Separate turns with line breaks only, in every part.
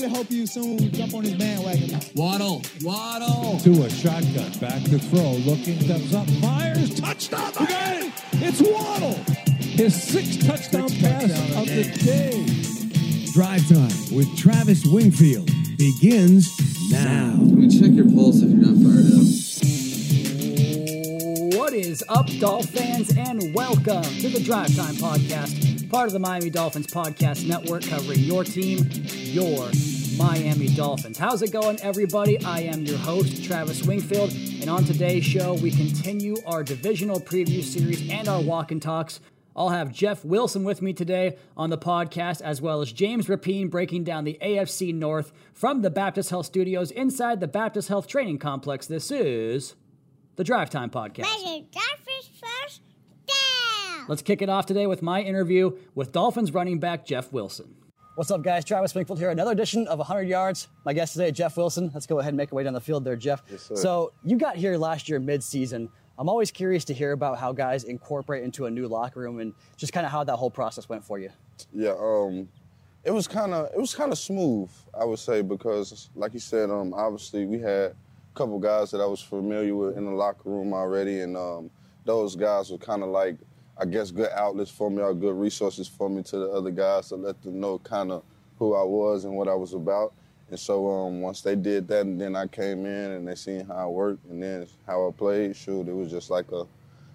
I really hope you soon jump on his bandwagon.
Waddle, Waddle.
To a shotgun, back to throw, looking, steps up, fires, touchdown! We got it! It's Waddle! His sixth touchdown
Sixth
pass
touchdown
of
of
the day.
Drive Time with Travis Wingfield begins now.
Let me check your pulse if you're not fired up.
What is up, Dolphin fans, and welcome to the Drive Time Podcast, part of the Miami Dolphins Podcast Network, covering your team, your Miami Dolphins. How's it going, everybody? I am your host, Travis Wingfield, and on today's show, we continue our divisional preview series and our walk and talks. I'll have Jeff Wilson with me today on the podcast, as well as James Rapien breaking down the AFC North from the Baptist Health Studios inside the Baptist Health Training Complex. This is the Drive Time Podcast. Let's kick it off today with my interview with Dolphins running back Jeff Wilson. What's up, guys? Travis Wingfield here. Another edition of 100 Yards. My guest today, Jeff Wilson. Let's go ahead and make our way down the field there, Jeff. so, you got here last year mid-season. I'm always curious to hear about how guys incorporate into a new locker room and just kind of how that whole process went for you.
Yeah, um, it was kind of it was kind of smooth, I would say, because like you said, um, obviously we had a couple guys that I was familiar with in the locker room already, and um, those guys were kind of like, I guess, good outlets for me or good resources for me to the other guys to let them know kind of who I was and what I was about. And so um, once they did that, and then I came in and they seen how I worked and then how I played, shoot, it was just like a,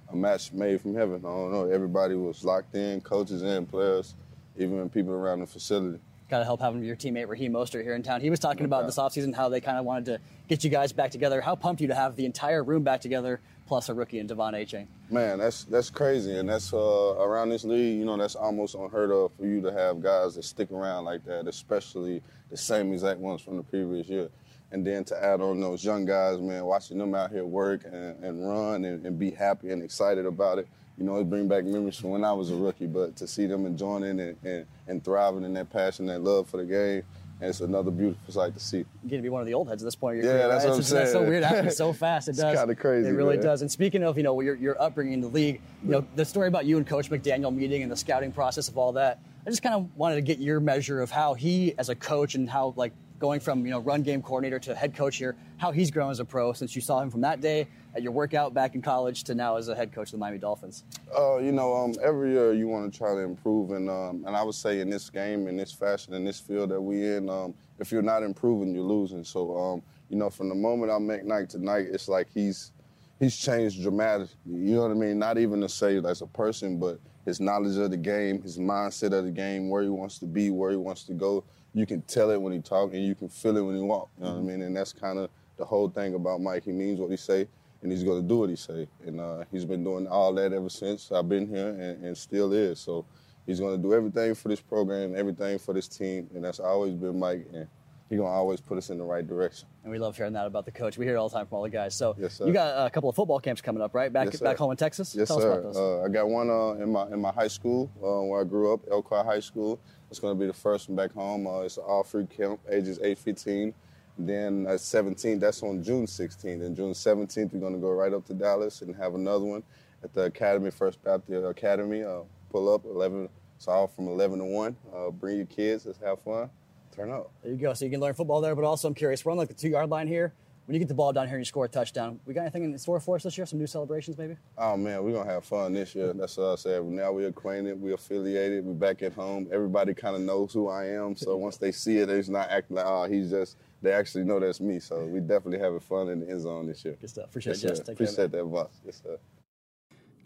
a match made from heaven. I don't know. Everybody was locked in, coaches and players, even people around the facility.
Got to help having your teammate Raheem Mostert here in town. He was talking about this offseason how they kind of wanted to get you guys back together. How pumped you to have the entire room back together, plus a rookie in De'Von Achane.
Man, that's that's crazy, and that's uh, around this league. You know, that's almost unheard of for you to have guys that stick around like that, especially the same exact ones from the previous year. And then to add on those young guys, man, watching them out here work and, and run and, and be happy and excited about it. You know, it bring back memories from when I was a rookie. But to see them enjoying it and, and, and thriving in that passion, that love for the game, and it's another beautiful sight to see.
You're getting to be one of the old heads at this point of
Yeah,
career.
that's
right?
what I'm
It's just- That's so weird. It happens so fast. It
It's
does.
kinda crazy,
It really
man.
does. And speaking of, you know, your, your upbringing in the league, you know, the story about you and Coach McDaniel meeting and the scouting process of all that, I just kind of wanted to get your measure of how he, as a coach, and how, like, going from, you know, run game coordinator to head coach here, how he's grown as a pro since you saw him from that day at your workout back in college to now as a head coach of the Miami Dolphins.
Uh, you know, um, every year you want to try to improve, and um, and I would say in this game, in this fashion, in this field that we in, um, if you're not improving, you're losing. So, um, you know, from the moment I met night tonight, it's like he's he's changed dramatically. You know what I mean? Not even to say as a person, but his knowledge of the game, his mindset of the game, where he wants to be, where he wants to go. You can tell it when he talk, and you can feel it when he walk. You know what I mean? And that's kind of the whole thing about Mike. He means what he say, and he's going to do what he say. And uh, he's been doing all that ever since I've been here, and, and still is. So he's going to do everything for this program, everything for this team, and that's always been Mike. And he's going to always put us in the right direction.
And we love hearing that about the coach. We hear it all the time from all the guys. So
Yes,
you got a couple of football camps coming up, right? Back
Yes,
back home in Texas.
Yes,
Tell
sir.
us about those.
Uh, I got one uh, in my in my high school uh, where I grew up, Elkhart High School. It's going to be the first one back home. Uh, it's an all-free camp, ages 8, 15. Then at 17, that's on June 16th. And June 17th, we're going to go right up to Dallas and have another one at the Academy, First Baptist Academy. Uh, pull up 11. It's all from 11 to 1. Uh, bring your kids. Let's have fun. Turn up.
There you go. So you can learn football there, but also I'm curious. We're on like the two yard line here. When you get the ball down here and you score a touchdown, we got anything in store for us this year? Some new celebrations, maybe?
Oh man, we're gonna have fun this year. That's what I said. Now we're acquainted, we're affiliated, we're back at home. Everybody kind of knows who I am. So once they see it, it's not acting like, oh, he's just. They actually know that's me. So we definitely having fun in the end zone this year.
Good stuff. Appreciate
Yes,
it, Jess.
Appreciate that, boss. Yes, sir.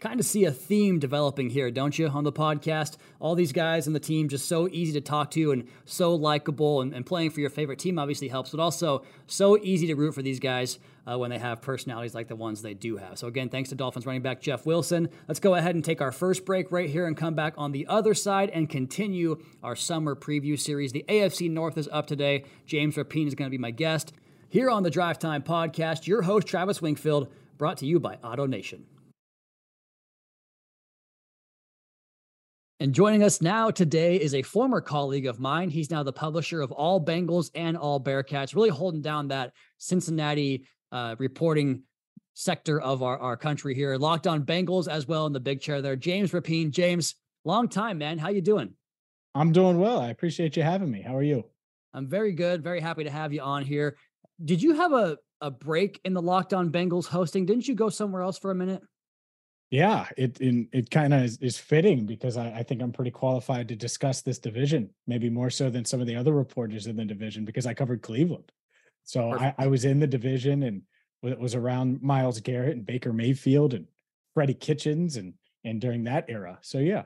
Kind of see a theme developing here, don't you, on the podcast? All these guys and the team just so easy to talk to and so likable, and, and playing for your favorite team obviously helps, but also so easy to root for these guys uh, when they have personalities like the ones they do have. So, again, thanks to Dolphins running back Jeff Wilson. Let's go ahead and take our first break right here and come back on the other side and continue our summer preview series. The AFC North is up today. James Rapien is going to be my guest. Here on the Drive Time Podcast, your host, Travis Wingfield, brought to you by Auto Nation. And joining us now today is a former colleague of mine. He's now the publisher of All Bengals and All Bearcats, really holding down that Cincinnati uh, reporting sector of our, our country here. Locked on Bengals as well in the big chair there. James Rapien. James, long time, man. How you doing?
I'm doing well. I appreciate you having me. How are you?
I'm very good. Very happy to have you on here. Did you have a, a break in the Locked on Bengals hosting? Didn't you go somewhere else for a minute?
Yeah, it in, it kind of is, is, fitting because I, I, think I'm pretty qualified to discuss this division, maybe more so than some of the other reporters in the division because I covered Cleveland. So I, I, was in the division and it was around Myles Garrett and Baker Mayfield and Freddie Kitchens and and during that era. So yeah.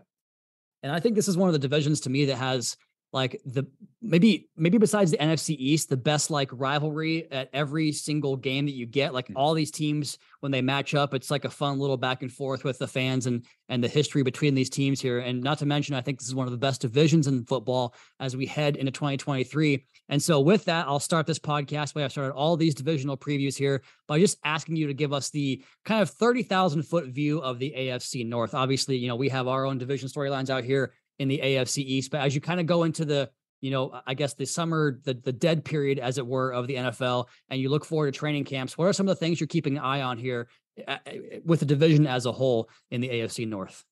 And I think this is one of the divisions to me that has like the maybe maybe besides the NFC East, the best like rivalry at every single game that you get. Like mm. all these teams when they match up, it's like a fun little back and forth with the fans and and the history between these teams here. And not to mention, I think this is one of the best divisions in football as we head into 2023. And so with that, I'll start this podcast. I've started all these divisional previews here by just asking you to give us the kind of 30,000 foot view of the AFC North. Obviously, you know, we have our own division storylines out here in the AFC East. But as you kind of go into the, you know, I guess the summer, the the dead period, as it were, of the NFL, and you look forward to training camps, what are some of the things you're keeping an eye on here with the division as a whole in the AFC North?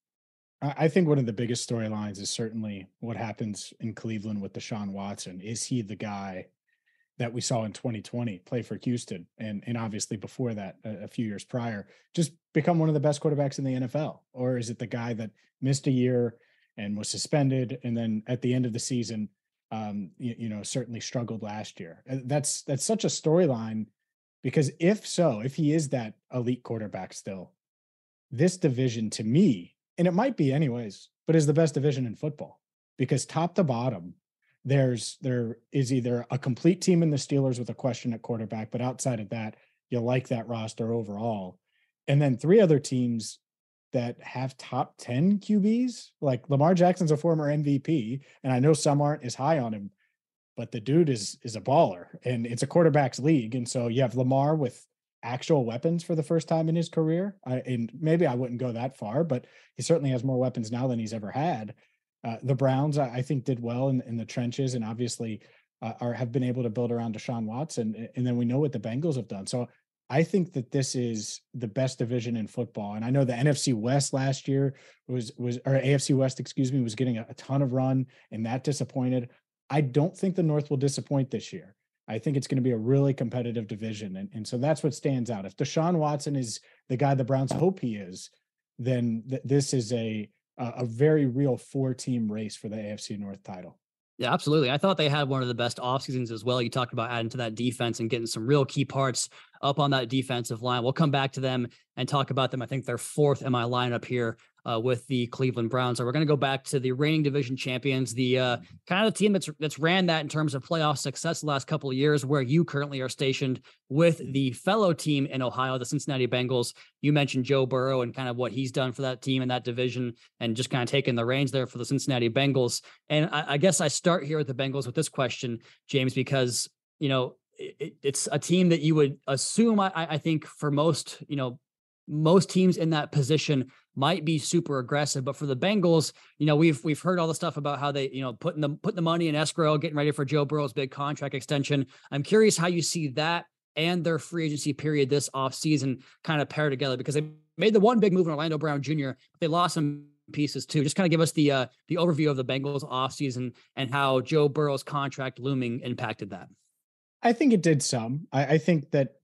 I think one of the biggest storylines is certainly what happens in Cleveland with Deshaun Watson. Is he the guy that we saw in 2020 play for Houston and and obviously before that a, a, few years prior just become one of the best quarterbacks in the NFL or is it the guy that missed a year and was suspended, and then at the end of the season, um, you, you know, certainly struggled last year. That's that's such a storyline because if so, if he is that elite quarterback still, this division to me, and it might be anyways, but is the best division in football because top to bottom, there's there is either a complete team in the Steelers with a question at quarterback, but outside of that, you like that roster overall. And then three other teams that have top 10 QBs. Like Lamar Jackson's a former MVP, and I know some aren't as high on him, but the dude is is a baller and it's a quarterback's league. And so you have Lamar with actual weapons for the first time in his career. I, and maybe I wouldn't go that far, but he certainly has more weapons now than he's ever had. Uh, the Browns, I, I, think, did well in, in the trenches and obviously uh, are have been able to build around Deshaun Watson. And then we know what the Bengals have done. So I think that this is the best division in football. And I know the NFC West last year was was or AFC West, excuse me, was getting a, a ton of run and that disappointed. I don't think the North will disappoint this year. I think it's going to be a really competitive division. And, and so that's what stands out. If Deshaun Watson is the guy the Browns hope he is, then th- this is a a very real four team race for the AFC North title.
Yeah, absolutely. I thought they had one of the best off seasons as well. You talked about adding to that defense and getting some real key parts up on that defensive line. We'll come back to them and talk about them. I think they're fourth in my lineup here uh, with the Cleveland Browns. So we're going to go back to the reigning division champions, the uh, kind of the team that's that's ran that in terms of playoff success the last couple of years, where you currently are stationed with the fellow team in Ohio, the Cincinnati Bengals. You mentioned Joe Burrow and kind of what he's done for that team in that division, and just kind of taking the reins there for the Cincinnati Bengals. And I, I guess I start here with the Bengals with this question, James, because you know it, it's a team that you would assume. I, I think for most, you know, most teams in that position might be super aggressive. But for the Bengals, you know, we've we've heard all the stuff about how they, you know, putting the putting the money in escrow, getting ready for Joe Burrow's big contract extension. I'm curious how you see that and their free agency period this offseason kind of pair together because they made the one big move in Orlando Brown Jr. They lost some pieces too. Just kind of give us the uh the overview of the Bengals offseason and how Joe Burrow's contract looming impacted that.
I think it did some. I, I think that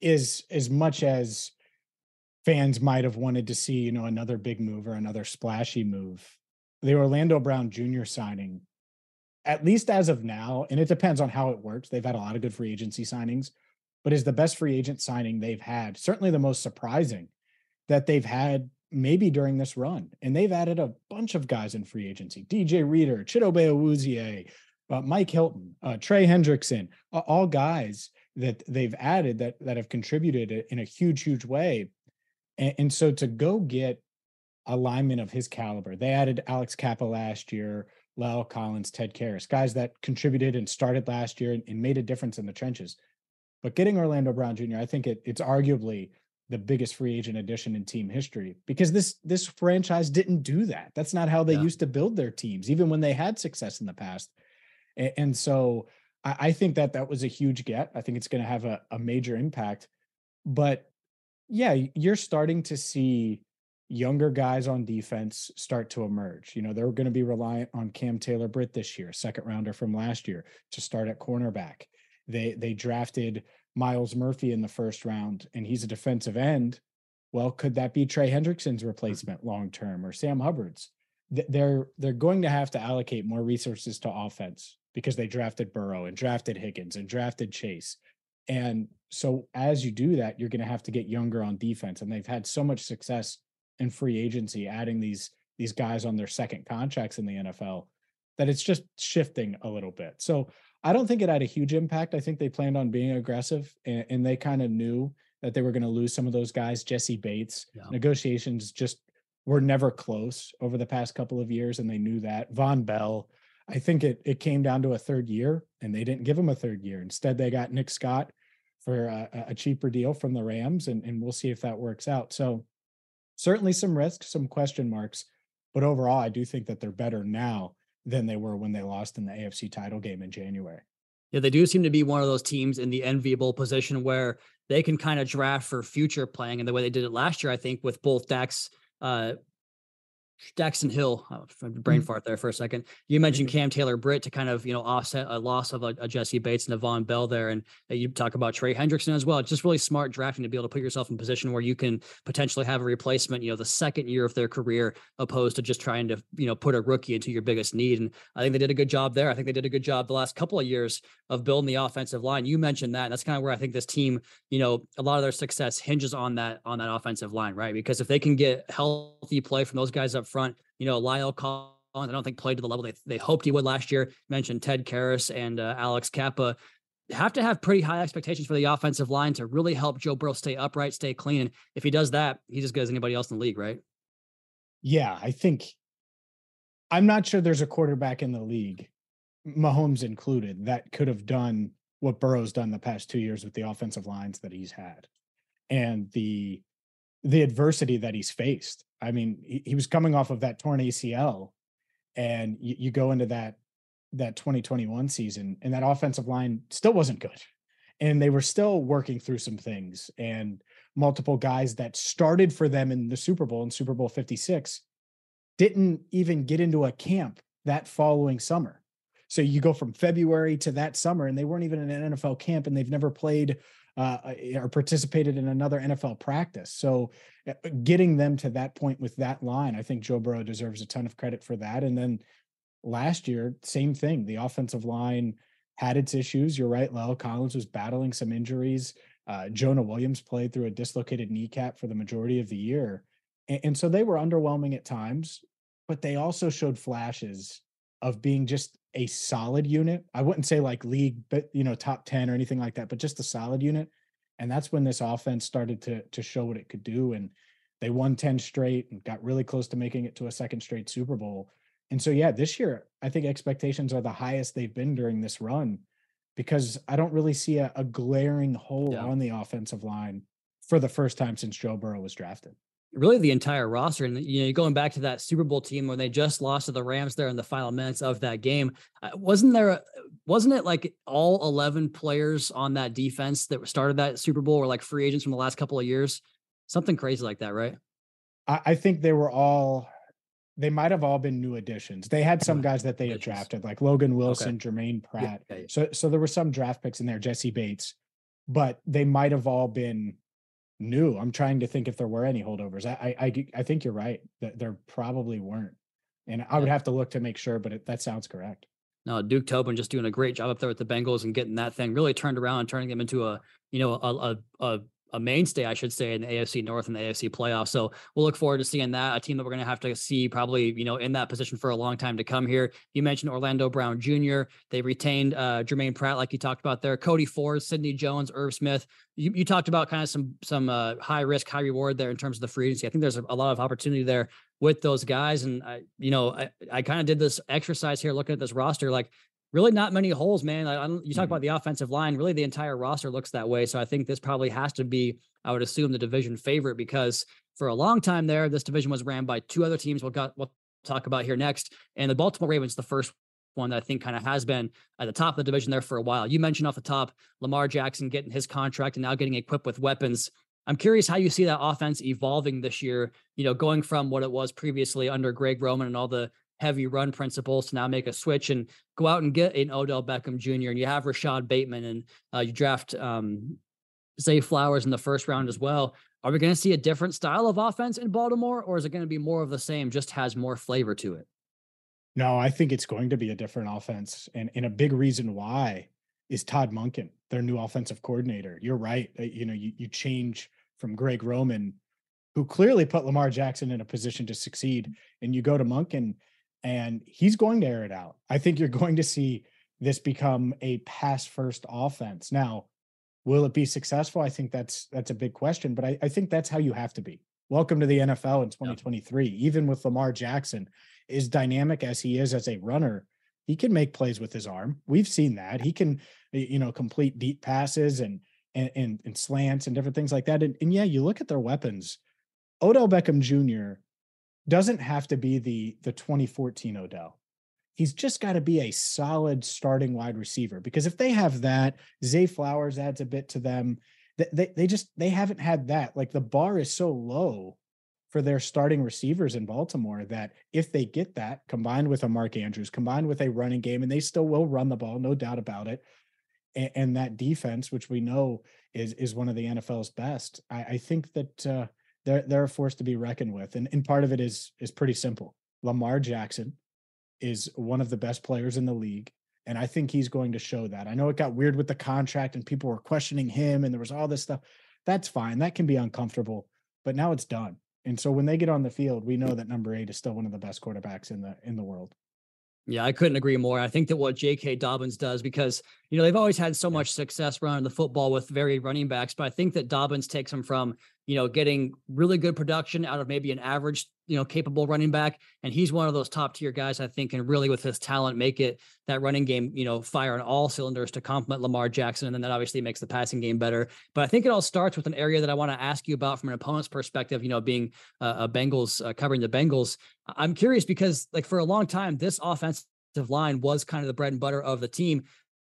is as much as fans might have wanted to see, you know, another big move or another splashy move. The Orlando Brown Jr. signing, at least as of now, and it depends on how it works. They've had a lot of good free agency signings, but is the best free agent signing they've had. Certainly the most surprising that they've had maybe during this run. And they've added a bunch of guys in free agency. DJ Reader, Chidobe Awuzie, uh, Mike Hilton, uh, Trey Hendrickson, uh, all guys that they've added that that have contributed in a huge, huge way. And, and so to go get a lineman of his caliber, they added Alex Cappa last year, La'el Collins, Ted Karras, guys that contributed and started last year and, and, made a difference in the trenches. But getting Orlando Brown Jr., I think it, it's arguably the biggest free agent addition in team history because this this franchise didn't do that. That's not how they
Yeah.
used to build their teams, even when they had success in the past. And, and so I, I think that that was a huge get. I think it's going to have a, a major impact. But yeah, you're starting to see younger guys on defense start to emerge. You know, they're going to be reliant on Cam Taylor Britt this year, second rounder from last year, to start at cornerback. They they drafted Myles Murphy in the first round, and he's a defensive end. Well, could that be Trey Hendrickson's mm. replacement long term or Sam Hubbard's? They're they're going to have to allocate more resources to offense because they drafted Burrow and drafted Higgins and drafted Chase. And so as you do that, you're going to have to get younger on defense. And they've had so much success in free agency, adding these these guys on their second contracts in the NFL, that it's just shifting a little bit. So I don't think it had a huge impact. I think they planned on being aggressive and, and they kind of knew that they were going to lose some of those guys. Jessie Bates,
Yeah.
negotiations just were never close over the past couple of years, and they knew that. Vonn Bell, I think it it came down to a third year, and they didn't give him a third year. Instead, they got Nick Scott for a, a cheaper deal from the Rams, and, and we'll see if that works out. So certainly some risks, some question marks, but overall, I do think that they're better now than they were when they lost in the AFC title game in January.
Yeah, they do seem to be one of those teams in the enviable position where they can kind of draft for future playing. And the way they did it last year, I think, with both Dax, uh, Daxton Hill, oh, brain
Mhm.
fart there for a second. You mentioned Cam Taylor Britt to kind of you know offset a loss of a, a Jessie Bates and a Vonn Bell there, and uh, you talk about Trey Hendrickson as well. It's just really smart drafting to be able to put yourself in a position where you can potentially have a replacement, you know, the second year of their career, opposed to just trying to you know put a rookie into your biggest need. And I think they did a good job there. I think they did a good job the last couple of years of building the offensive line. You mentioned that. And that's kind of where I think this team, you know, a lot of their success hinges on that on that offensive line, right? Because if they can get healthy play from those guys up front, you know, La'el Collins, I don't think played to the level they, they hoped he would last year. Mentioned Ted Karras and uh, Alex Cappa. Have to have pretty high expectations for the offensive line to really help Joe Burrow stay upright, stay clean. And if he does that, he's as good as anybody else in the league, right?
Yeah, I think I'm not sure there's a quarterback in the league, Mahomes included, that could have done what Burrow's done the past two years with the offensive lines that he's had and the the adversity that he's faced. I mean, he, he was coming off of that torn ACL, and you, you go into that that 2021 season, and that offensive line still wasn't good, and they were still working through some things, and multiple guys that started for them in the Super Bowl in Super Bowl 56 didn't even get into a camp that following summer. So you go from February to that summer, and they weren't even in an NFL camp, and they've never played uh, or participated in another NFL practice. So uh, getting them to that point with that line, I think Joe Burrow deserves a ton of credit for that. And then last year, same thing. The offensive line had its issues. You're right. La'el Collins was battling some injuries. Uh, Jonah Williams played through a dislocated kneecap for the majority of the year. And, and so they were underwhelming at times, but they also showed flashes of being just a solid unit. I wouldn't say like league, but you know, top 10 or anything like that, but just a solid unit. And that's when this offense started to to show what it could do. And they won 10 straight and got really close to making it to a second straight Super Bowl. And so yeah, this year I think expectations are the highest they've been during this run because I don't really see a, a glaring hole
Yeah.
on the offensive line for the first time since Joe Burrow was drafted.
Really the entire roster. And you know, going back to that Super Bowl team when they just lost to the Rams there in the final minutes of that game, uh, wasn't there? A, wasn't it like all eleven players on that defense that started that Super Bowl were like free agents from the last couple of years? Something crazy like that, right?
I, I think they were all they might have all been new additions. They had some guys that they had drafted, like Logan Wilson, Jermaine
Yeah,
Pratt.
yeah, yeah.
So so there were some draft picks in there, Jessie Bates, but they might have all been new. I'm trying to think if there were any holdovers. I I I think you're right that there probably weren't, and I would have to look to make sure, but it, that sounds correct.
No, Duke Tobin just doing a great job up there with the Bengals and getting that thing really turned around and turning them into a you know a a a, a mainstay, I should say, in the AFC North and the AFC playoffs. So we'll look forward to seeing that a team that we're going to have to see probably you know in that position for a long time to come here. You mentioned Orlando Brown Jr. They retained uh, Jermaine Pratt, like you talked about there. Cody Ford, Sidney Jones, Irv Smith. You, you talked about kind of some some uh, high risk, high reward there in terms of the free agency. I think there's a, a lot of opportunity there with those guys. And I, you know, I, I kind of did this exercise here looking at this roster. Like really not many holes, man. I, I you talk
Mhm.
about the offensive line. Really, the entire roster looks that way. So I think this probably has to be, I would assume, the division favorite because for a long time there, this division was ran by two other teams. We'll got we'll talk about here next, and the Baltimore Ravens, the first one that I think kind of has been at the top of the division there for a while. You mentioned off the top Lamar Jackson getting his contract and now getting equipped with weapons. I'm curious how you see that offense evolving this year, you know, going from what it was previously under Greg Roman and all the heavy run principles to now make a switch and go out and get an Odell Beckham Jr. and you have Rashod Bateman and uh, you draft um, Zay Flowers in the first round as well. Are we going to see a different style of offense in Baltimore or is it going to be more of the same, just has more flavor to it?
No, I think it's going to be a different offense. And, and a big reason why is Todd Monken, their new offensive coordinator. You're right. You know, you, you change from Greg Roman, who clearly put Lamar Jackson in a position to succeed, and you go to Monken, and he's going to air it out. I think you're going to see this become a pass first offense. Now, will it be successful? I think that's that's a big question, but I, I think that's how you have to be. Welcome to the NFL in 2023. Even with Lamar Jackson, as dynamic as he is as a runner, he can make plays with his arm. We've seen that. He can, you know, complete deep passes and and and, and slants and different things like that. And, and yeah, you look at their weapons. Odell Beckham Jr. doesn't have to be the the 2014 Odell. He's just got to be a solid starting wide receiver because if they have that, Zay Flowers adds a bit to them. They, they, they just they haven't had that. Like the bar is so low for their starting receivers in Baltimore that if they get that combined with a Mark Andrews, combined with a running game, and they still will run the ball, no doubt about it. And, and that defense, which we know is is one of the NFL's best, I, I think that uh, they're they're a force to be reckoned with. And and part of it is is pretty simple. Lamar Jackson is one of the best players in the league. And I think he's going to show that. I know it got weird with the contract and people were questioning him and there was all this stuff. That's fine. That can be uncomfortable, but now it's done. And so when they get on the field, we know that number eight is still one of the best quarterbacks in the in the world.
Yeah, I couldn't agree more. I think that what J.K. Dobbins does, because you know they've always had so much success running the football with very running backs, but I think that Dobbins takes them from you know getting really good production out of maybe an average, you know, capable running back, and he's one of those top tier guys. I think, and really with his talent, make it that running game, you know, fire on all cylinders to complement Lamar Jackson, and then that obviously makes the passing game better. But I think it all starts with an area that I want to ask you about from an opponent's perspective. You know, being uh, a Bengals uh, covering the Bengals, I'm curious because like for a long time, this offense line was kind of the bread and butter of the team.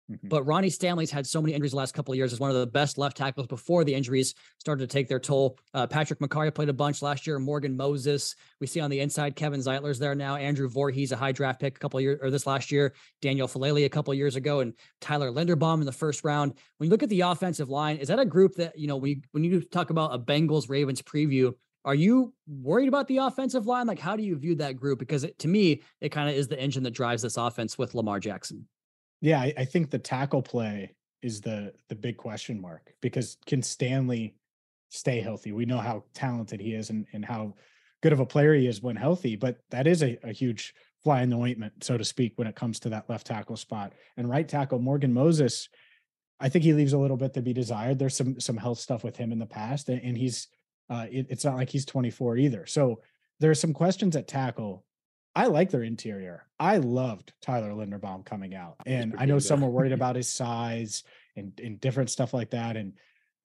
Mhm.
But Ronnie Stanley's had so many injuries the last couple of years as one of the best left tackles before the injuries started to take their toll. Uh, Patrick Mekari played a bunch last year. Morgan Moses, we see on the inside, Kevin Zeitler's there now. Andrew Voorhees, a high draft pick a couple of years or this last year. Daniel Faalele a couple of years ago, and Tyler Linderbaum in the first round. When you look at the offensive line, is that a group that you know when you, when you talk about a Bengals Ravens preview? Are you worried about the offensive line? Like, how do you view that group? Because it, to me, it kind of is the engine that drives this offense with Lamar Jackson.
Yeah, I, I think the tackle play is the the big question mark because can Stanley stay healthy? We know how talented he is and, and how good of a player he is when healthy, but that is a, a huge fly in the ointment, so to speak, when it comes to that left tackle spot. And right tackle Morgan Moses, I think he leaves a little bit to be desired. There's some some health stuff with him in the past, and, and he's uh, it, it's not like he's 24 either. So there are some questions at tackle. I like their interior. I loved Tyler Linderbaum coming out, and I know
good,
some were worried about his size and and different stuff like that. And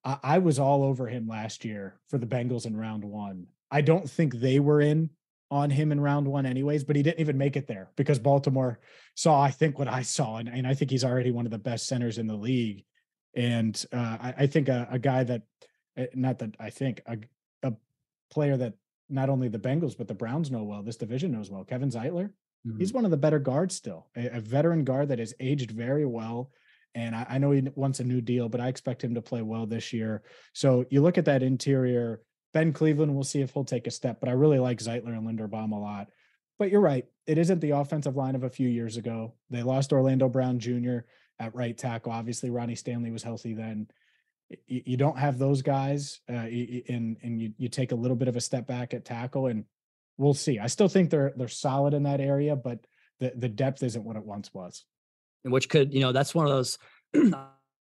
I, I was all over him last year for the Bengals in round one. I don't think they were in on him in round one, anyways, but he didn't even make it there because Baltimore saw, I think, what I saw, and, and I think he's already one of the best centers in the league. And uh, I, I think a, a guy that, uh, not that I think a, a player that not only the Bengals but the Browns know well, this division knows well, Kevin Zeitler. He's mm-hmm. one of the better guards still, a, a veteran guard that has aged very well. And I, I know he wants a new deal, but I expect him to play well this year. So you look at that interior, Ben Cleveland, we'll see if he'll take a step, but I really like Zeitler and Linderbaum a lot. But you're right. It isn't the offensive line of a few years ago. They lost Orlando Brown Jr. at right tackle. Obviously, Ronnie Stanley was healthy then. You, you don't have those guys, uh, and and you you take a little bit of a step back at tackle, and we'll see. I still think they're they're solid in that area, but the the depth isn't what it once was.
which could, you know, that's one of those.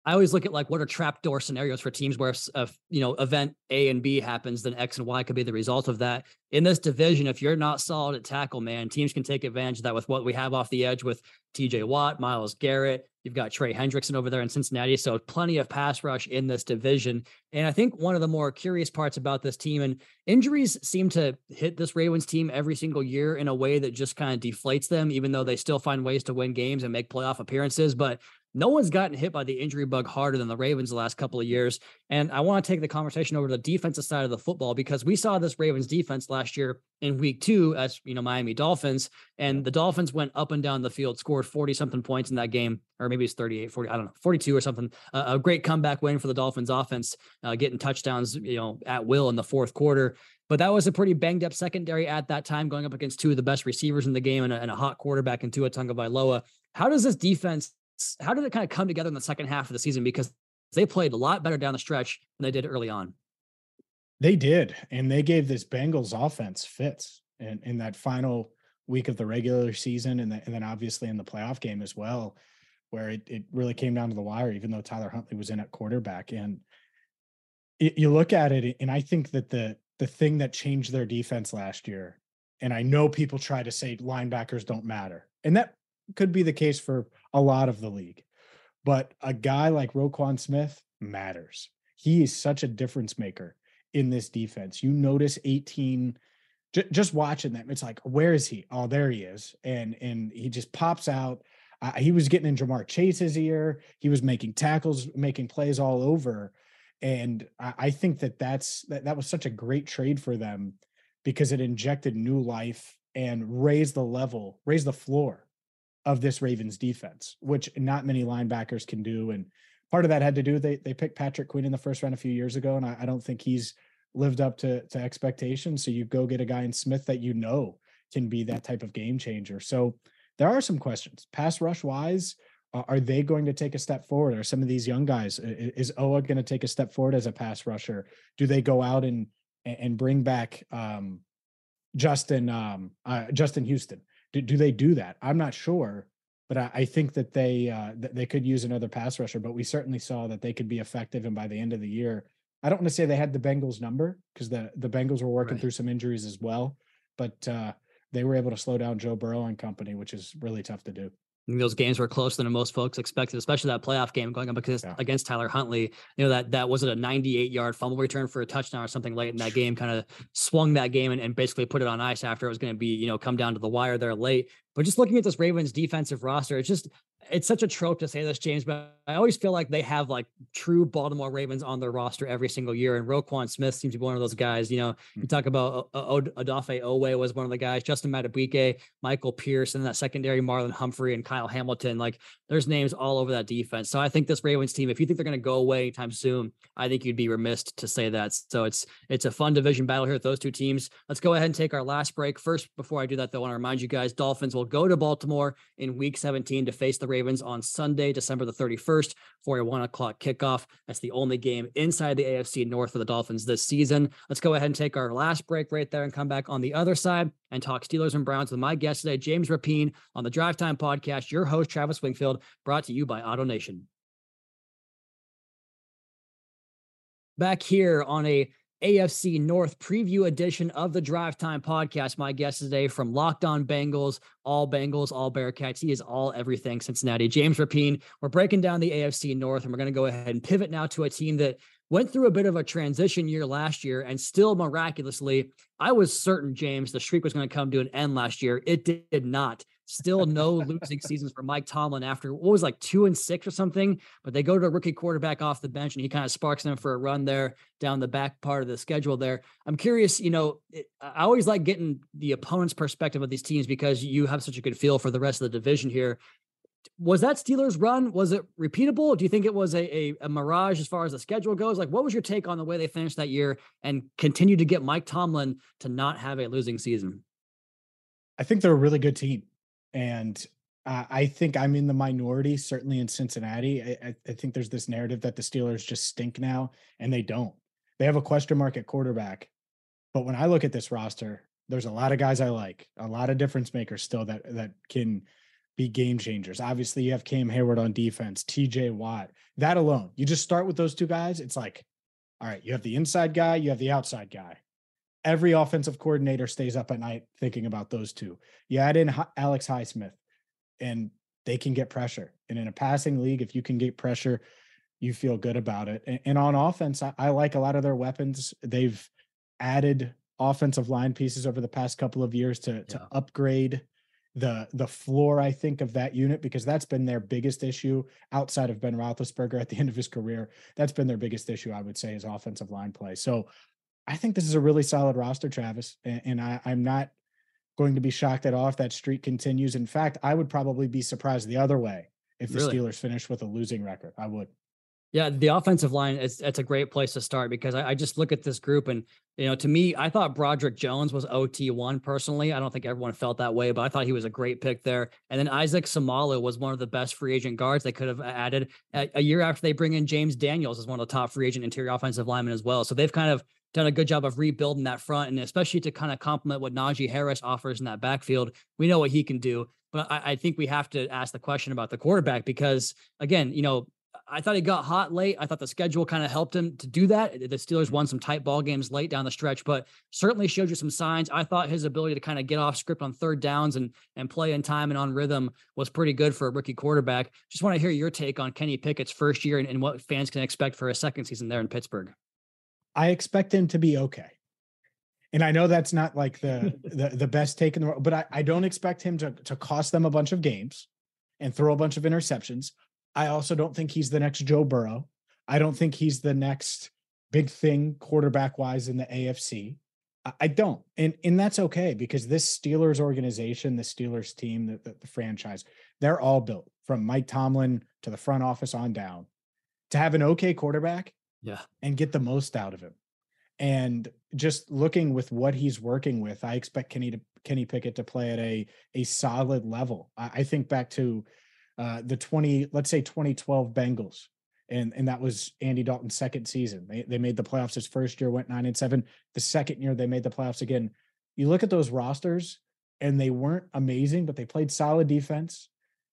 I always look at like what are trapdoor scenarios for teams where if, if, uh, you know event A and B happens, then X and Y could be the result of that. In this division, if you're not solid at tackle, man, teams can take advantage of that with what we have off the edge with T.J. Watt, Myles Garrett. You've got Trey Hendrickson over there in Cincinnati, so plenty of pass rush in this division. And I think one of the more curious parts about this team and injuries seem to hit this Ravens team every single year in a way that just kind of deflates them, even though they still find ways to win games and make playoff appearances. But no one's gotten hit by the injury bug harder than the Ravens the last couple of years. And I want to take the conversation over to the defensive side of the football because we saw this Ravens defense last year in week two as, you know, Miami Dolphins. And the Dolphins went up and down the field, scored 40 something points in that game, or maybe it's 38, 40, I don't know, 42 or something. Uh, a great comeback win for the Dolphins offense, uh, getting touchdowns, you know, at will in the fourth quarter. But that was a pretty banged up secondary at that time, going up against two of the best receivers in the game and a, and a hot quarterback in Tua Tagovailoa. How does this defense how did it kind of come together in the second half of the season? Because they played a lot better down the stretch than they did early on.
They did, and they gave this Bengals offense fits in, in that final week of the regular season, and, the, and then obviously in the playoff game as well, where it, it really came down to the wire, even though Tyler Huntley was in at quarterback. And it, you look at it, and I think that the the thing that changed their defense last year, and I know people try to say linebackers don't matter, and that could be the case for a lot of the league. But a guy like Roquan Smith matters. He is such a difference maker in this defense. You notice 18 j- just watching them. It's like, where is he? Oh, there he is. And and he just pops out. Uh, he was getting in Ja'Marr Chase's ear. He was making tackles, making plays all over. And I, I think that that's that, that was such a great trade for them because it injected new life and raised the level, raised the floor of this Ravens defense, which not many linebackers can do. And part of that had to do they they picked Patrick Queen in the first round a few years ago, and I, I don't think he's lived up to to expectations. So you go get a guy in Smith that you know can be that type of game changer. So there are some questions. Pass rush wise, are they going to take a step forward? Are some of these young guys is Oweh going to take a step forward as a pass rusher? Do they go out and and bring back um, Justin um, uh, Justin Houston? Do, do they do that? I'm not sure, but I, I think that they uh, th- they could use another pass rusher. But we certainly saw that they could be effective, and by the end of the year, I don't want to say they had the Bengals number because the the Bengals were working right. through some injuries as well, but uh, they were able to slow down Joe Burrow and company, which is really tough to do
those games were closer than most folks expected, especially that playoff game going up against, yeah. against Tyler Huntley. You know, that that was it a 98 yard fumble return for a touchdown or something late in that game, kind of swung that game and, and basically put it on ice after it was going to be, you know, come down to the wire there late. But just looking at this Ravens defensive roster, it's just it's such a trope to say this, James, but I always feel like they have like true Baltimore Ravens on their roster every single year. And Roquan Smith seems to be one of those guys. You know, you hmm. talk about Odafe Oweh was one of the guys, Justin Madubuike, Michael Pierce, and that secondary, Marlon Humphrey and Kyle Hamilton. Like there's names all over that defense. So I think this Ravens team, if you think they're going to go away anytime soon, I think you'd be remiss to say that. So it's it's a fun division battle here with those two teams. Let's go ahead and take our last break. First, before I do that, though, I want to remind you guys, Dolphins will go to Baltimore in week 17 to face the Ravens on Sunday, December the 31st for a one o'clock kickoff. That's the only game inside the AFC North for the Dolphins this season. Let's go ahead and take our last break right there and come back on the other side and talk Steelers and Browns with my guest today, James Rapien, on the Drive Time Podcast. Your host, Travis Wingfield, brought to you by Auto Nation. Back here on a AFC North preview edition of the Drive Time podcast. My guest today from Locked On Bengals, all Bengals, all Bearcats. He is all everything Cincinnati. James Rapien. We're breaking down the AFC North, and we're going to go ahead and pivot now to a team that went through a bit of a transition year last year, and still miraculously, I was certain James the streak was going to come to an end last year. It did not. Still no losing seasons for Mike Tomlin after what was like two and six or something. But they go to a rookie quarterback off the bench and he kind of sparks them for a run there down the back part of the schedule there. I'm curious, you know, it, I always like getting the opponent's perspective of these teams because you have such a good feel for the rest of the division here. Was that Steelers run? Was it repeatable? Do you think it was a, a, a mirage as far as the schedule goes? Like, what was your take on the way they finished that year and continue to get Mike Tomlin to not have a losing season?
I think they're a really good team and uh, I think I'm in the minority, certainly in Cincinnati. I, I, think there's this narrative that the Steelers just stink now, and they don't. They have a question mark at quarterback. But when I look at this roster, there's a lot of guys I like, a lot of difference makers still that that can be game changers. Obviously, you have Cam Hayward on defense, TJ Watt. That alone, you just start with those two guys. It's like, all right, you have the inside guy, you have the outside guy. Every offensive coordinator stays up at night thinking about those two. You add in Alex Highsmith, and they can get pressure. And in a passing league, if you can get pressure, you feel good about it. And, and on offense, I, I like a lot of their weapons. They've added offensive line pieces over the past couple of years to, yeah. to upgrade the the floor, I think, of that unit because that's been their biggest issue outside of Ben Roethlisberger at the end of his career. That's been their biggest issue, I would say, is offensive line play. So I think this is a really solid roster, Travis, and, and I, I'm not going to be shocked at all if that streak continues. In fact, I would probably be surprised the other way if the really? Steelers finish with a losing record. I would.
Yeah, the offensive line is it's a great place to start because I, I, just look at this group and you know to me I thought Broderick Jones was OT one personally. I don't think everyone felt that way, but I thought he was a great pick there. And then Isaac Seumalo was one of the best free agent guards they could have added a, a year after they bring in James Daniels as one of the top free agent interior offensive linemen as well. So they've kind of done a good job of rebuilding that front, and especially to kind of complement what Najee Harris offers in that backfield. We know what he can do, but I, I think we have to ask the question about the quarterback because again, you know I thought he got hot late. I thought the schedule kind of helped him to do that. The Steelers won some tight ball games late down the stretch, but certainly showed you some signs. I thought his ability to kind of get off script on third downs and and play in time and on rhythm was pretty good for a rookie quarterback. Just want to hear your take on Kenny Pickett's first year and, and what fans can expect for a second season there in Pittsburgh.
I expect him to be okay. And I know that's not like the the, the best take in the world, but I, I don't expect him to to cost them a bunch of games and throw a bunch of interceptions. I also don't think he's the next Joe Burrow. I don't think he's the next big thing quarterback wise in the AFC. I don't. And and that's okay because this Steelers organization, the Steelers team, the, the, the, franchise, they're all built from Mike Tomlin to the front office on down to have an okay quarterback
yeah
and get the most out of him. And just looking with what he's working with, I expect Kenny to Kenny Pickett to play at a a solid level. I, I think back to uh, the 20, let's say 2012 Bengals. And, and that was Andy Dalton's second season. They, they made the playoffs his first year, went nine and seven. The second year, they made the playoffs again. You look at those rosters, and they weren't amazing, but they played solid defense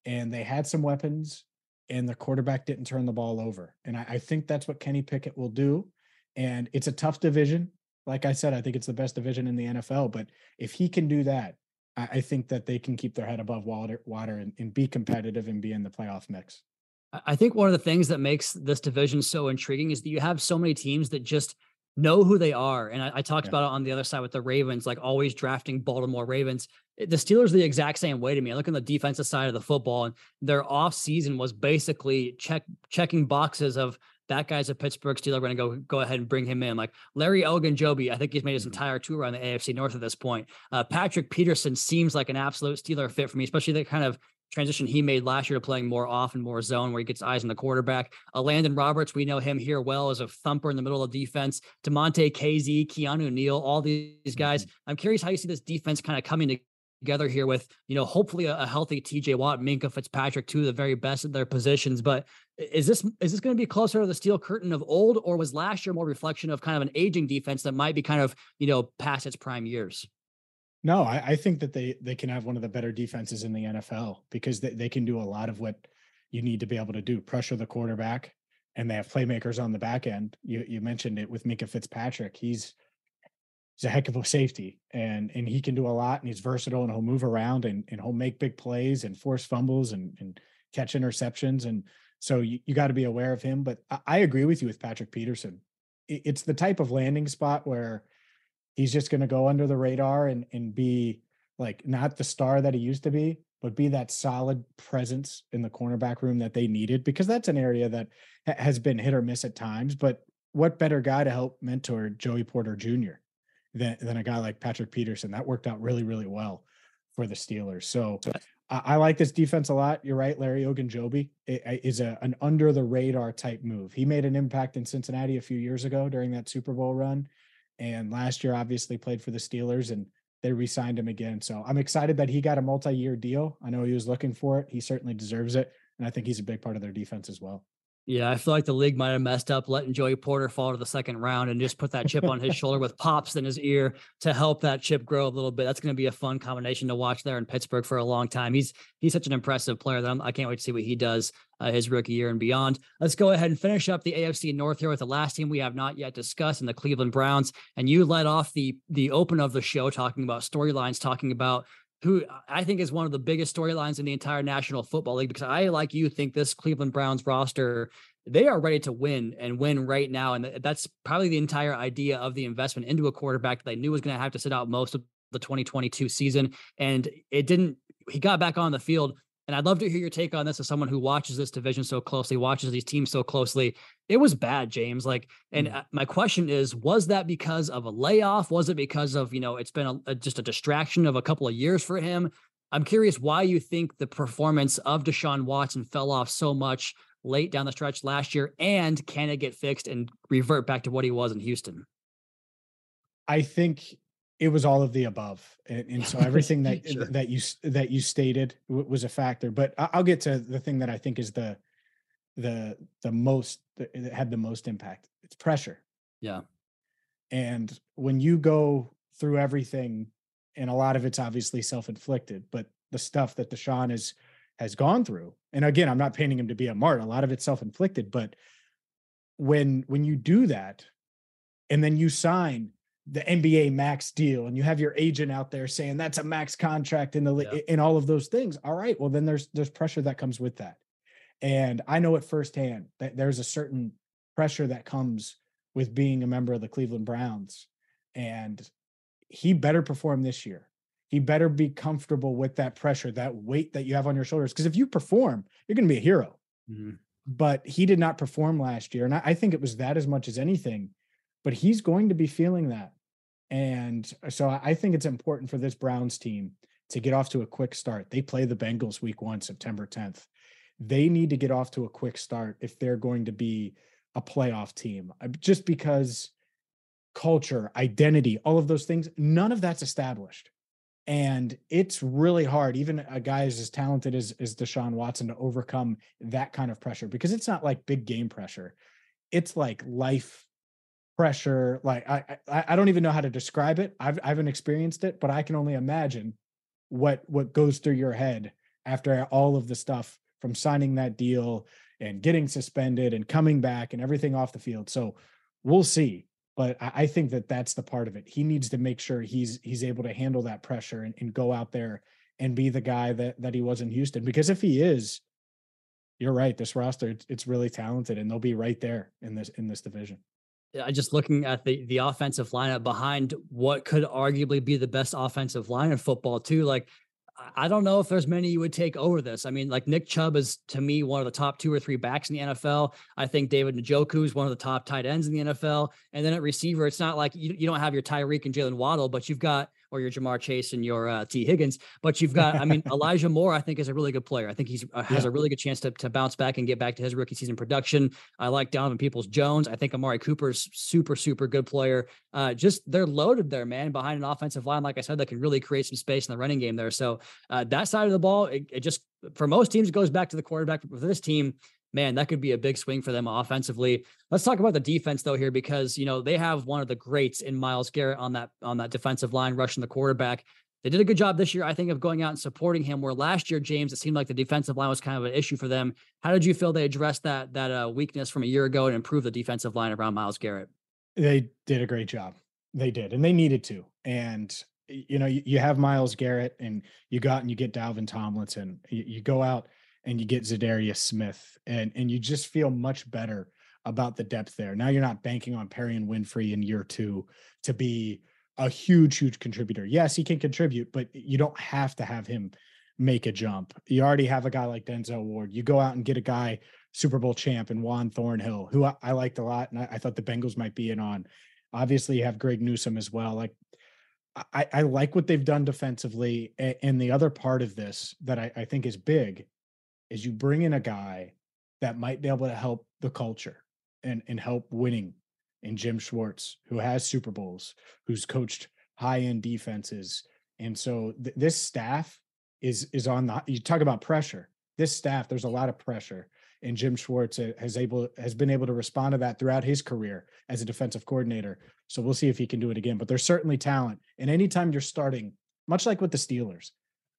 and they had some weapons, and the quarterback didn't turn the ball over. And I, I think that's what Kenny Pickett will do. And it's a tough division. Like I said, I think it's the best division in the NFL. But if he can do that, I, think that they can keep their head above water, water and, and be competitive and be in the playoff mix.
I think one of the things that makes this division so intriguing is that you have so many teams that just know who they are. And I, I talked yeah. about it on the other side with the Ravens, like always drafting Baltimore Ravens. The Steelers are the exact same way to me. I look on the defensive side of the football, and their off season was basically check checking boxes of that guy's a Pittsburgh Steeler. We're going to go go ahead and bring him in. Like Larry Ogunjobi, I think he's made his mm-hmm. entire tour around the AFC North at this point. Uh, Patrick Peterson seems like an absolute Steeler fit for me, especially the kind of transition he made last year to playing more off and more zone where he gets eyes on the quarterback. Uh, Landon Roberts, we know him here well as a thumper in the middle of defense. Damontae Kazee, Keanu Neal, all these guys. Mm-hmm. I'm curious how you see this defense kind of coming together here with, you know, hopefully a, a healthy TJ Watt, Minkah Fitzpatrick, two of the very best at their positions. But is this is this going to be closer to the steel curtain of old, or was last year more reflection of kind of an aging defense that might be kind of, you know, past its prime years?
No, I, I think that they they can have one of the better defenses in the NFL because they, they can do a lot of what you need to be able to do. Pressure the quarterback, and they have playmakers on the back end. You you mentioned it with Minkah Fitzpatrick. He's he's a heck of a safety and and he can do a lot and he's versatile and he'll move around and, and he'll make big plays and force fumbles and, and catch interceptions and so you, you got to be aware of him but I, I, agree with you with patrick peterson it, it's the type of landing spot where he's just going to go under the radar and and be like not the star that he used to be but be that solid presence in the cornerback room that they needed because that's an area that has been hit or miss at times but what better guy to help mentor joey porter jr than, than a guy like Patrick Peterson. That worked out really, really well for the Steelers. So I, I like this defense a lot. You're right, Larry Ogunjobi is a an under the radar type move. He made an impact in Cincinnati a few years ago during that Super Bowl run, and last year obviously played for the Steelers and they re-signed him again. So I'm excited that he got a multi-year deal. I know he was looking for it. He certainly deserves it, and I think he's a big part of their defense as well.
Yeah, I feel like the league might have messed up letting Joey Porter fall to the second round and just put that chip on his shoulder with pops in his ear to help that chip grow a little bit. That's going to be a fun combination to watch there in Pittsburgh for a long time. He's he's such an impressive player that I'm, I can not wait to see what he does uh, his rookie year and beyond. Let's go ahead and finish up the AFC North here with the last team we have not yet discussed, in the Cleveland Browns. And you led off the the open of the show talking about storylines, talking about who uh, I think is one of the biggest storylines in the entire National Football League because I, like you, think this Cleveland Browns roster, they are ready to win and win right now. And that's probably the entire idea of the investment into a quarterback that they knew was going to have to sit out most of the 2022 season. And it didn't, he got back on the field and I'd love to hear your take on this as someone who watches this division so closely, watches these teams so closely. It was bad, James. Like, and mm. my question is, was that because of a layoff? Was it because of, you know, it's been a, a, just a distraction of a couple of years for him? I'm curious why you think the performance of Deshaun Watson fell off so much late down the stretch last year, and can it get fixed and revert back to what he was in Houston?
I think it was all of the above and, and so everything that sure. that you that you stated was a factor but i'll get to the thing that i think is the the the most that had the most impact. It's pressure.
Yeah.
And when you go through everything and a lot of it's obviously self-inflicted but the stuff that deshaun has has gone through and again i'm not painting him to be a mart a lot of it's self-inflicted but when when you do that and then you sign the NBA max deal and you have your agent out there saying that's a max contract in the yeah. in all of those things. All right, well then there's there's pressure that comes with that. And I know it firsthand that there's a certain pressure that comes with being a member of the Cleveland Browns and he better perform this year. He better be comfortable with that pressure, that weight that you have on your shoulders because if you perform, you're going to be a hero. Mm-hmm. But he did not perform last year and I, I think it was that as much as anything but he's going to be feeling that and so I think it's important for this Browns team to get off to a quick start. They play the Bengals week one, September 10th. They need to get off to a quick start if they're going to be a playoff team, uh, just because culture, identity, all of those things, none of that's established. And it's really hard, even a guy as talented as, as Deshaun Watson, to overcome that kind of pressure because it's not like big game pressure. It's like life pressure like I, I i don't even know how to describe it. I've, i haven't experienced it but i can only imagine what what goes through your head after all of the stuff from signing that deal and getting suspended and coming back and everything off the field. So we'll see but i, I think that that's the part of it. He needs to make sure he's he's able to handle that pressure and, and go out there and be the guy that that he was in houston because if he is you're right this roster it's, it's really talented and they'll be right there in this in this division
Uh, just looking at the the offensive lineup behind what could arguably be the best offensive line in football too. Like I don't know if there's many you would take over this. I mean, like Nick Chubb is to me one of the top two or three backs in the NFL. I think David Njoku is one of the top tight ends in the NFL. And then at receiver, it's not like you, you don't have your Tyreek and Jalen Waddle, but you've got or your Ja'Marr Chase and your uh, Tee Higgins. But you've got, I mean, Elijah Moore, I think is a really good player. I think he's uh, has yeah. a really good chance to, to bounce back and get back to his rookie season production. I like Donovan Peoples Jones. I think Amari Cooper's super, super good player. Uh, just they're loaded there, man, behind an offensive line, like I said, that can really create some space in the running game there. So uh, that side of the ball, it, it just for most teams, it goes back to the quarterback. But for this team, man, that could be a big swing for them offensively. Let's talk about the defense though here because you know they have one of the greats in Myles Garrett on that on that defensive line rushing the quarterback. They did a good job this year, I think, of going out and supporting him. Where last year, James, it seemed like the defensive line was kind of an issue for them. How did you feel they addressed that that uh, weakness from a year ago and improved the defensive line around Myles Garrett?
They did a great job. They did, and they needed to. And you know, you, you have Myles Garrett, and you got and you get Dalvin Tomlinson. You, you go out and you get Za'Darius Smith, and and you just feel much better about the depth there. Now you're not banking on Perrion Winfrey in year two to be a huge, huge contributor. Yes, he can contribute, but you don't have to have him make a jump. You already have a guy like Denzel Ward. You go out and get a guy, Super Bowl champ and Juan Thornhill, who I, I liked a lot, and I, I, thought the Bengals might be in on. Obviously, you have Greg Newsome as well. Like I, I like what they've done defensively. And the other part of this that I, I think is big is you bring in a guy that might be able to help the culture and and help winning in Jim Schwartz, who has Super Bowls, who's coached high end defenses, and so th- this staff is is on the. You talk about pressure. This staff, there's a lot of pressure, and Jim Schwartz uh, has able has been able to respond to that throughout his career as a defensive coordinator. So we'll see if he can do it again. But there's certainly talent, and anytime you're starting, much like with the Steelers,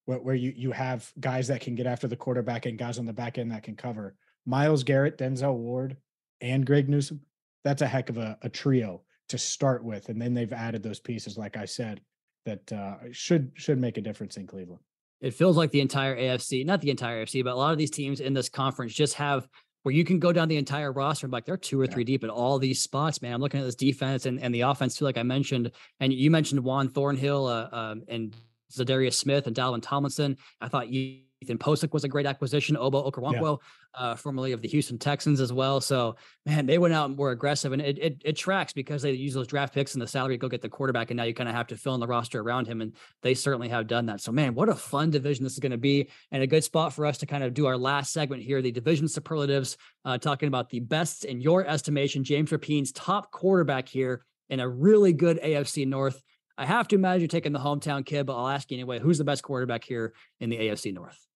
where, where you you have guys that can get after the quarterback and guys on the back end that can cover. Myles Garrett, Denzel Ward, and Greg Newsome. That's a heck of a, a trio to start with, and then they've added those pieces, like I said, that uh, should should make a difference in Cleveland.
It feels like the entire AFC, not the entire AFC, but a lot of these teams in this conference just have where you can go down the entire roster and like they're two or three deep at all these spots, man. I'm looking at this defense and, and the offense too, like I mentioned, and you mentioned Juan Thornhill uh, um, and Za'Darius Smith and Dalvin Tomlinson. I thought Ethan Pocic was a great acquisition. Ogbo Okoronkwo, yeah. uh, formerly of the Houston Texans as well. So, man, they went out and were aggressive, and it, it, it tracks because they use those draft picks and the salary to go get the quarterback, and now you kind of have to fill in the roster around him, and they certainly have done that. So, man, what a fun division this is going to be, and a good spot for us to kind of do our last segment here, the division superlatives, uh, talking about the best in your estimation, James Rapien's top quarterback here in a really good AFC North. I have to imagine you're taking the hometown kid, but I'll ask you anyway. Who's the best quarterback here in the AFC North?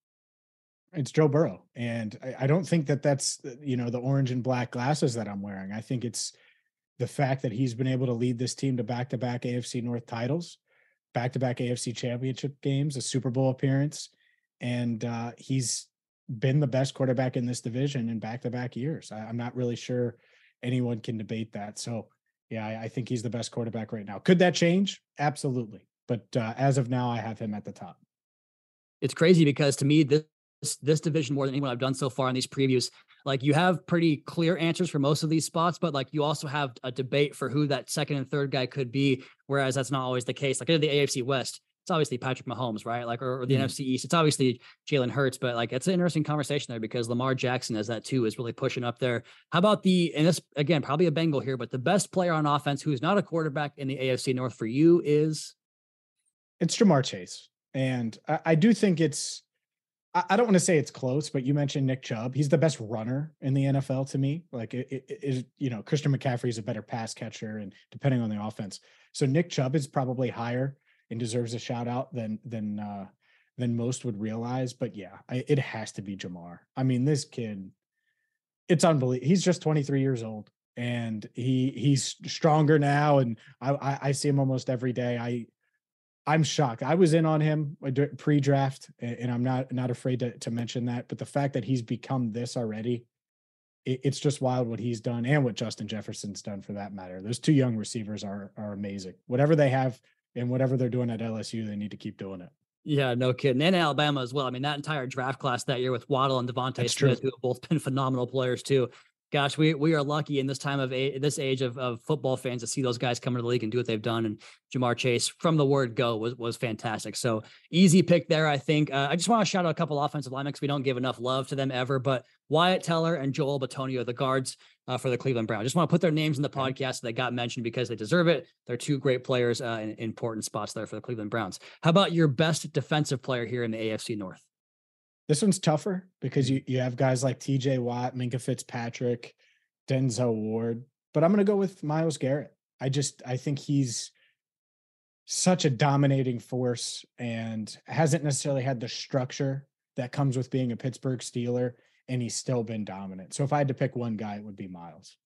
It's Joe Burrow, and I, I, don't think that that's you know the orange and black glasses that I'm wearing. I think it's the fact that he's been able to lead this team to back-to-back AFC North titles, back-to-back AFC Championship games, a Super Bowl appearance, and uh, he's been the best quarterback in this division in back-to-back years. I, am not really sure anyone can debate that. So, yeah, I, I, think he's the best quarterback right now. Could that change? Absolutely, but uh, as of now, I have him at the top.
It's crazy because to me, this this, division more than anyone I've done so far in these previews. Like you have pretty clear answers for most of these spots, but like you also have a debate for who that second and third guy could be. Whereas that's not always the case. Like in the AFC West, it's obviously Patrick Mahomes, right? Like or, or the mm. Mm-hmm. NFC East, it's obviously Jalen Hurts. But like it's an interesting conversation there because Lamar Jackson as that too is really pushing up there. How about the and this again probably a Bengal here, but the best player on offense who is not a quarterback in the AFC North for you is
it's Ja'Marr Chase, and I, I do think it's I don't want to say it's close, but you mentioned Nick Chubb. He's the best runner in the NFL to me. Like it, it is, you know, Christian McCaffrey is a better pass catcher, and depending on the offense, so Nick Chubb is probably higher and deserves a shout out than than uh, than most would realize. But yeah, I, it has to be Ja'Marr. I mean, this kid, it's unbelievable. He's just 23 years old, and he he's stronger now, and I, I I see him almost every day. I I'm shocked. I was in on him uh, pre-draft, and I'm not not afraid to, to mention that. But the fact that he's become this already, it, it's just wild what he's done and what Justin Jefferson's done for that matter. Those two young receivers are are amazing. Whatever they have and whatever they're doing at LSU, they need to keep doing it.
Yeah, no kidding. And Alabama as well. I mean, that entire draft class that year with Waddle and DeVonta Smith, true. who have both been phenomenal players too gosh, we we are lucky in this time of a, this age of, of football fans to see those guys come into the league and do what they've done. And Ja'Marr Chase, from the word go, was was fantastic. So easy pick there, I think. Uh, I just want to shout out a couple offensive linemen because we don't give enough love to them ever. But Wyatt Teller and Joel Bitonio, the guards uh, for the Cleveland Browns. Just want to put their names in the podcast so they got mentioned because they deserve it. They're two great players uh, in important spots there for the Cleveland Browns. How about your best defensive player here in the AFC North?
This one's tougher because you, you have guys like TJ Watt, Minkah Fitzpatrick, Denzel Ward, but I'm going to go with Myles Garrett. I just I think he's such a dominating force and hasn't necessarily had the structure that comes with being a Pittsburgh Steeler, and he's still been dominant. So if I had to pick one guy, it would be Myles.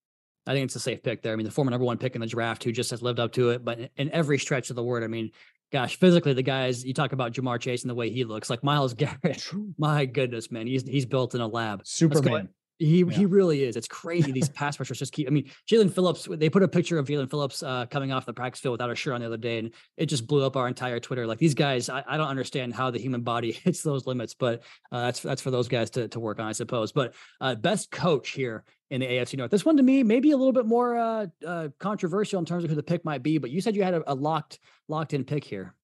I think it's a safe pick there. I mean, the former number one pick in the draft who just has lived up to it, but in every stretch of the word, I mean, gosh, physically the guys you talk about Ja'Marr Chase and the way he looks like Myles Garrett. My goodness, man, he's he's built in a lab.
Superman.
He yeah. he really is. It's crazy. These pass rushers just keep. I mean, Jaelan Phillips. They put a picture of Jaelan Phillips uh, coming off the practice field without a shirt on the other day, and it just blew up our entire Twitter. Like these guys, I, I don't understand how the human body hits those limits, but uh, that's that's for those guys to to work on, I suppose. But uh, best coach here in the AFC North. This one to me maybe a little bit more uh, uh, controversial in terms of who the pick might be, but you said you had a, a locked locked in pick here.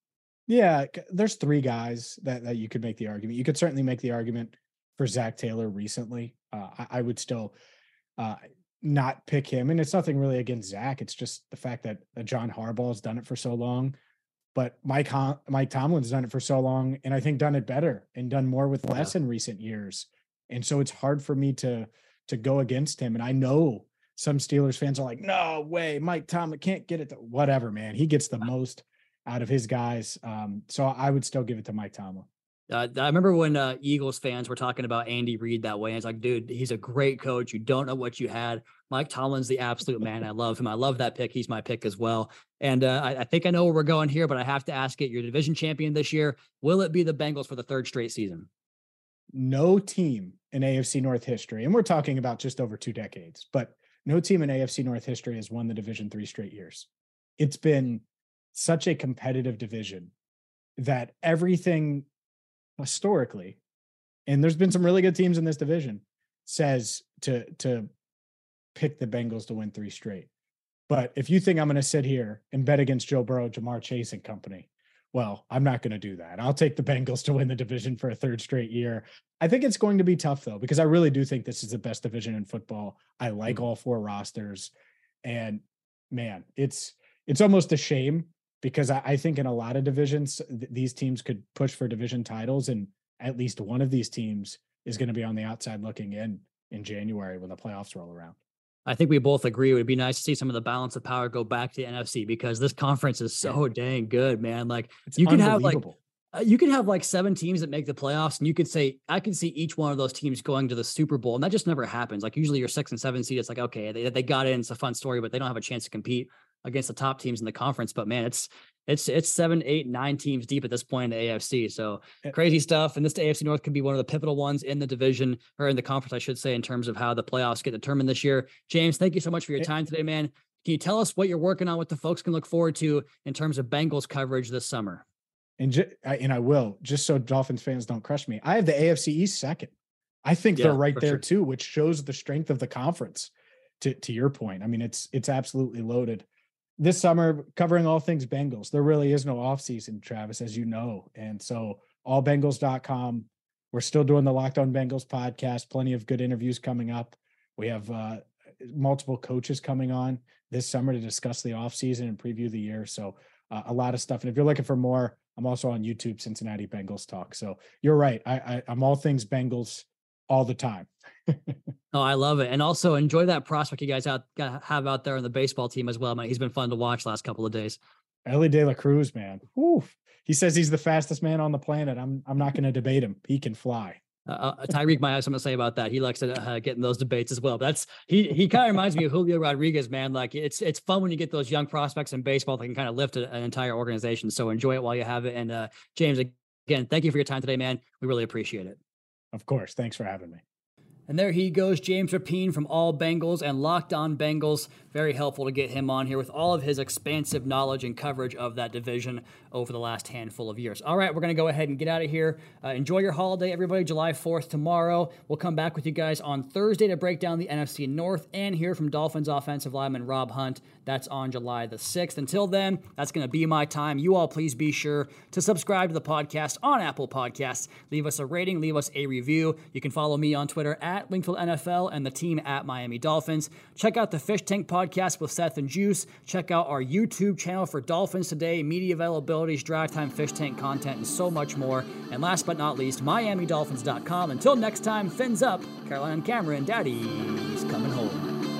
Yeah, there's three guys that that you could make the argument. You could certainly make the argument for Zac Taylor recently. Uh, I, I, would still uh, not pick him, and it's nothing really against Zac. It's just the fact that uh, John Harbaugh has done it for so long, but Mike Mike Tomlin's done it for so long, and I think done it better and done more with less yeah. in recent years. And so it's hard for me to to go against him. And I know some Steelers fans are like, "No way, Mike Tomlin can't get it." To, whatever, man, he gets the most out of his guys. Um, so I would still give it to Mike Tomlin.
Uh, I remember when uh, Eagles fans were talking about Andy Reid that way. And it's like, dude, he's a great coach. You don't know what you had. Mike Tomlin's the absolute man. I love him. I love that pick. He's my pick as well. And uh, I, I, think I know where we're going here, but I have to ask it. Your division champion this year. Will it be the Bengals for the third straight season?
No team in AFC North history, and we're talking about just over two decades, but no team in AFC North history has won the division three straight years. It's been such a competitive division that everything historically, and there's been some really good teams in this division, says to to pick the Bengals to win three straight. But if you think I'm going to sit here and bet against Joe Burrow, Ja'Marr Chase and company, well, I'm not going to do that. I'll take the Bengals to win the division for a third straight year. I think it's going to be tough though, because I really do think this is the best division in football. I like mm-hmm. all four rosters, and man, it's it's almost a shame because I, I think in a lot of divisions th- these teams could push for division titles, and at least one of these teams is going to be on the outside looking in in January when the playoffs roll around.
I think we both agree it would be nice to see some of the balance of power go back to the NFC because this conference is so dang good, man. Like it's you can have like uh, you can have like seven teams that make the playoffs, and you could say I can see each one of those teams going to the Super Bowl, and that just never happens. Like usually your six and seven seed, it's like okay, they they got in, it's a fun story, but they don't have a chance to compete against the top teams in the conference. But man, it's it's it's seven, eight, nine teams deep at this point in the AFC. So eh crazy stuff. And this AFC North could be one of the pivotal ones in the division or in the conference, I should say, in terms of how the playoffs get determined this year. James, thank you so much for your time today, man. Can you tell us what you're working on, what the folks can look forward to in terms of Bengals coverage this summer?
And ju- I, and I will just so Dolphins fans don't crush me. I have the AFC East second. I think yeah, they're right there sure. too, which shows the strength of the conference. To to your point, I mean it's it's absolutely loaded this summer covering all things Bengals. There really is no offseason, Travis, as you know. And so allbengals.com. We're still doing the Locked On Bengals podcast. Plenty of good interviews coming up. We have uh, multiple coaches coming on this summer to discuss the offseason and preview the year. So uh, a lot of stuff. And if you're looking for more, I'm also on YouTube, Cincinnati Bengals Talk. So you're right. I, I I'm all things Bengals all the time.
oh, I love it, and also enjoy that prospect you guys out have out there on the baseball team as well. Man, he's been fun to watch last couple of days.
Elly De La Cruz, man, Oof. he says he's the fastest man on the planet. I'm I'm not going to debate him. He can fly.
Uh, uh Tyreek might have something to say about that. He likes to uh, get in those debates as well. But that's he he kind of reminds me of Julio Rodriguez, man. Like it's it's fun when you get those young prospects in baseball that can kind of lift an entire organization. So enjoy it while you have it. And uh, James, again, thank you for your time today, man. We really appreciate it.
Of course. Thanks for having me.
And there he goes, James Rapien from All Bengals and Locked On Bengals. Very helpful to get him on here with all of his expansive knowledge and coverage of that division over the last handful of years. All right, we're going to go ahead and get out of here. Uh, enjoy your holiday, everybody. July 4th tomorrow. We'll come back with you guys on Thursday to break down the NFC North and hear from Dolphins offensive lineman Rob Hunt. That's on July the 6th. Until then, that's going to be my time. You all please be sure to subscribe to the podcast on Apple Podcasts. Leave us a rating, leave us a review. You can follow me on Twitter at Wingfield NFL and the team at Miami Dolphins. Check out the Fish Tank podcast with Seth and Juice. Check out our YouTube channel for Dolphins Today, media availabilities, drive time, fish tank content, and so much more. And last but not least, MiamiDolphins.com. Until next time, fins up. Caroline Cameron, Daddy's coming home.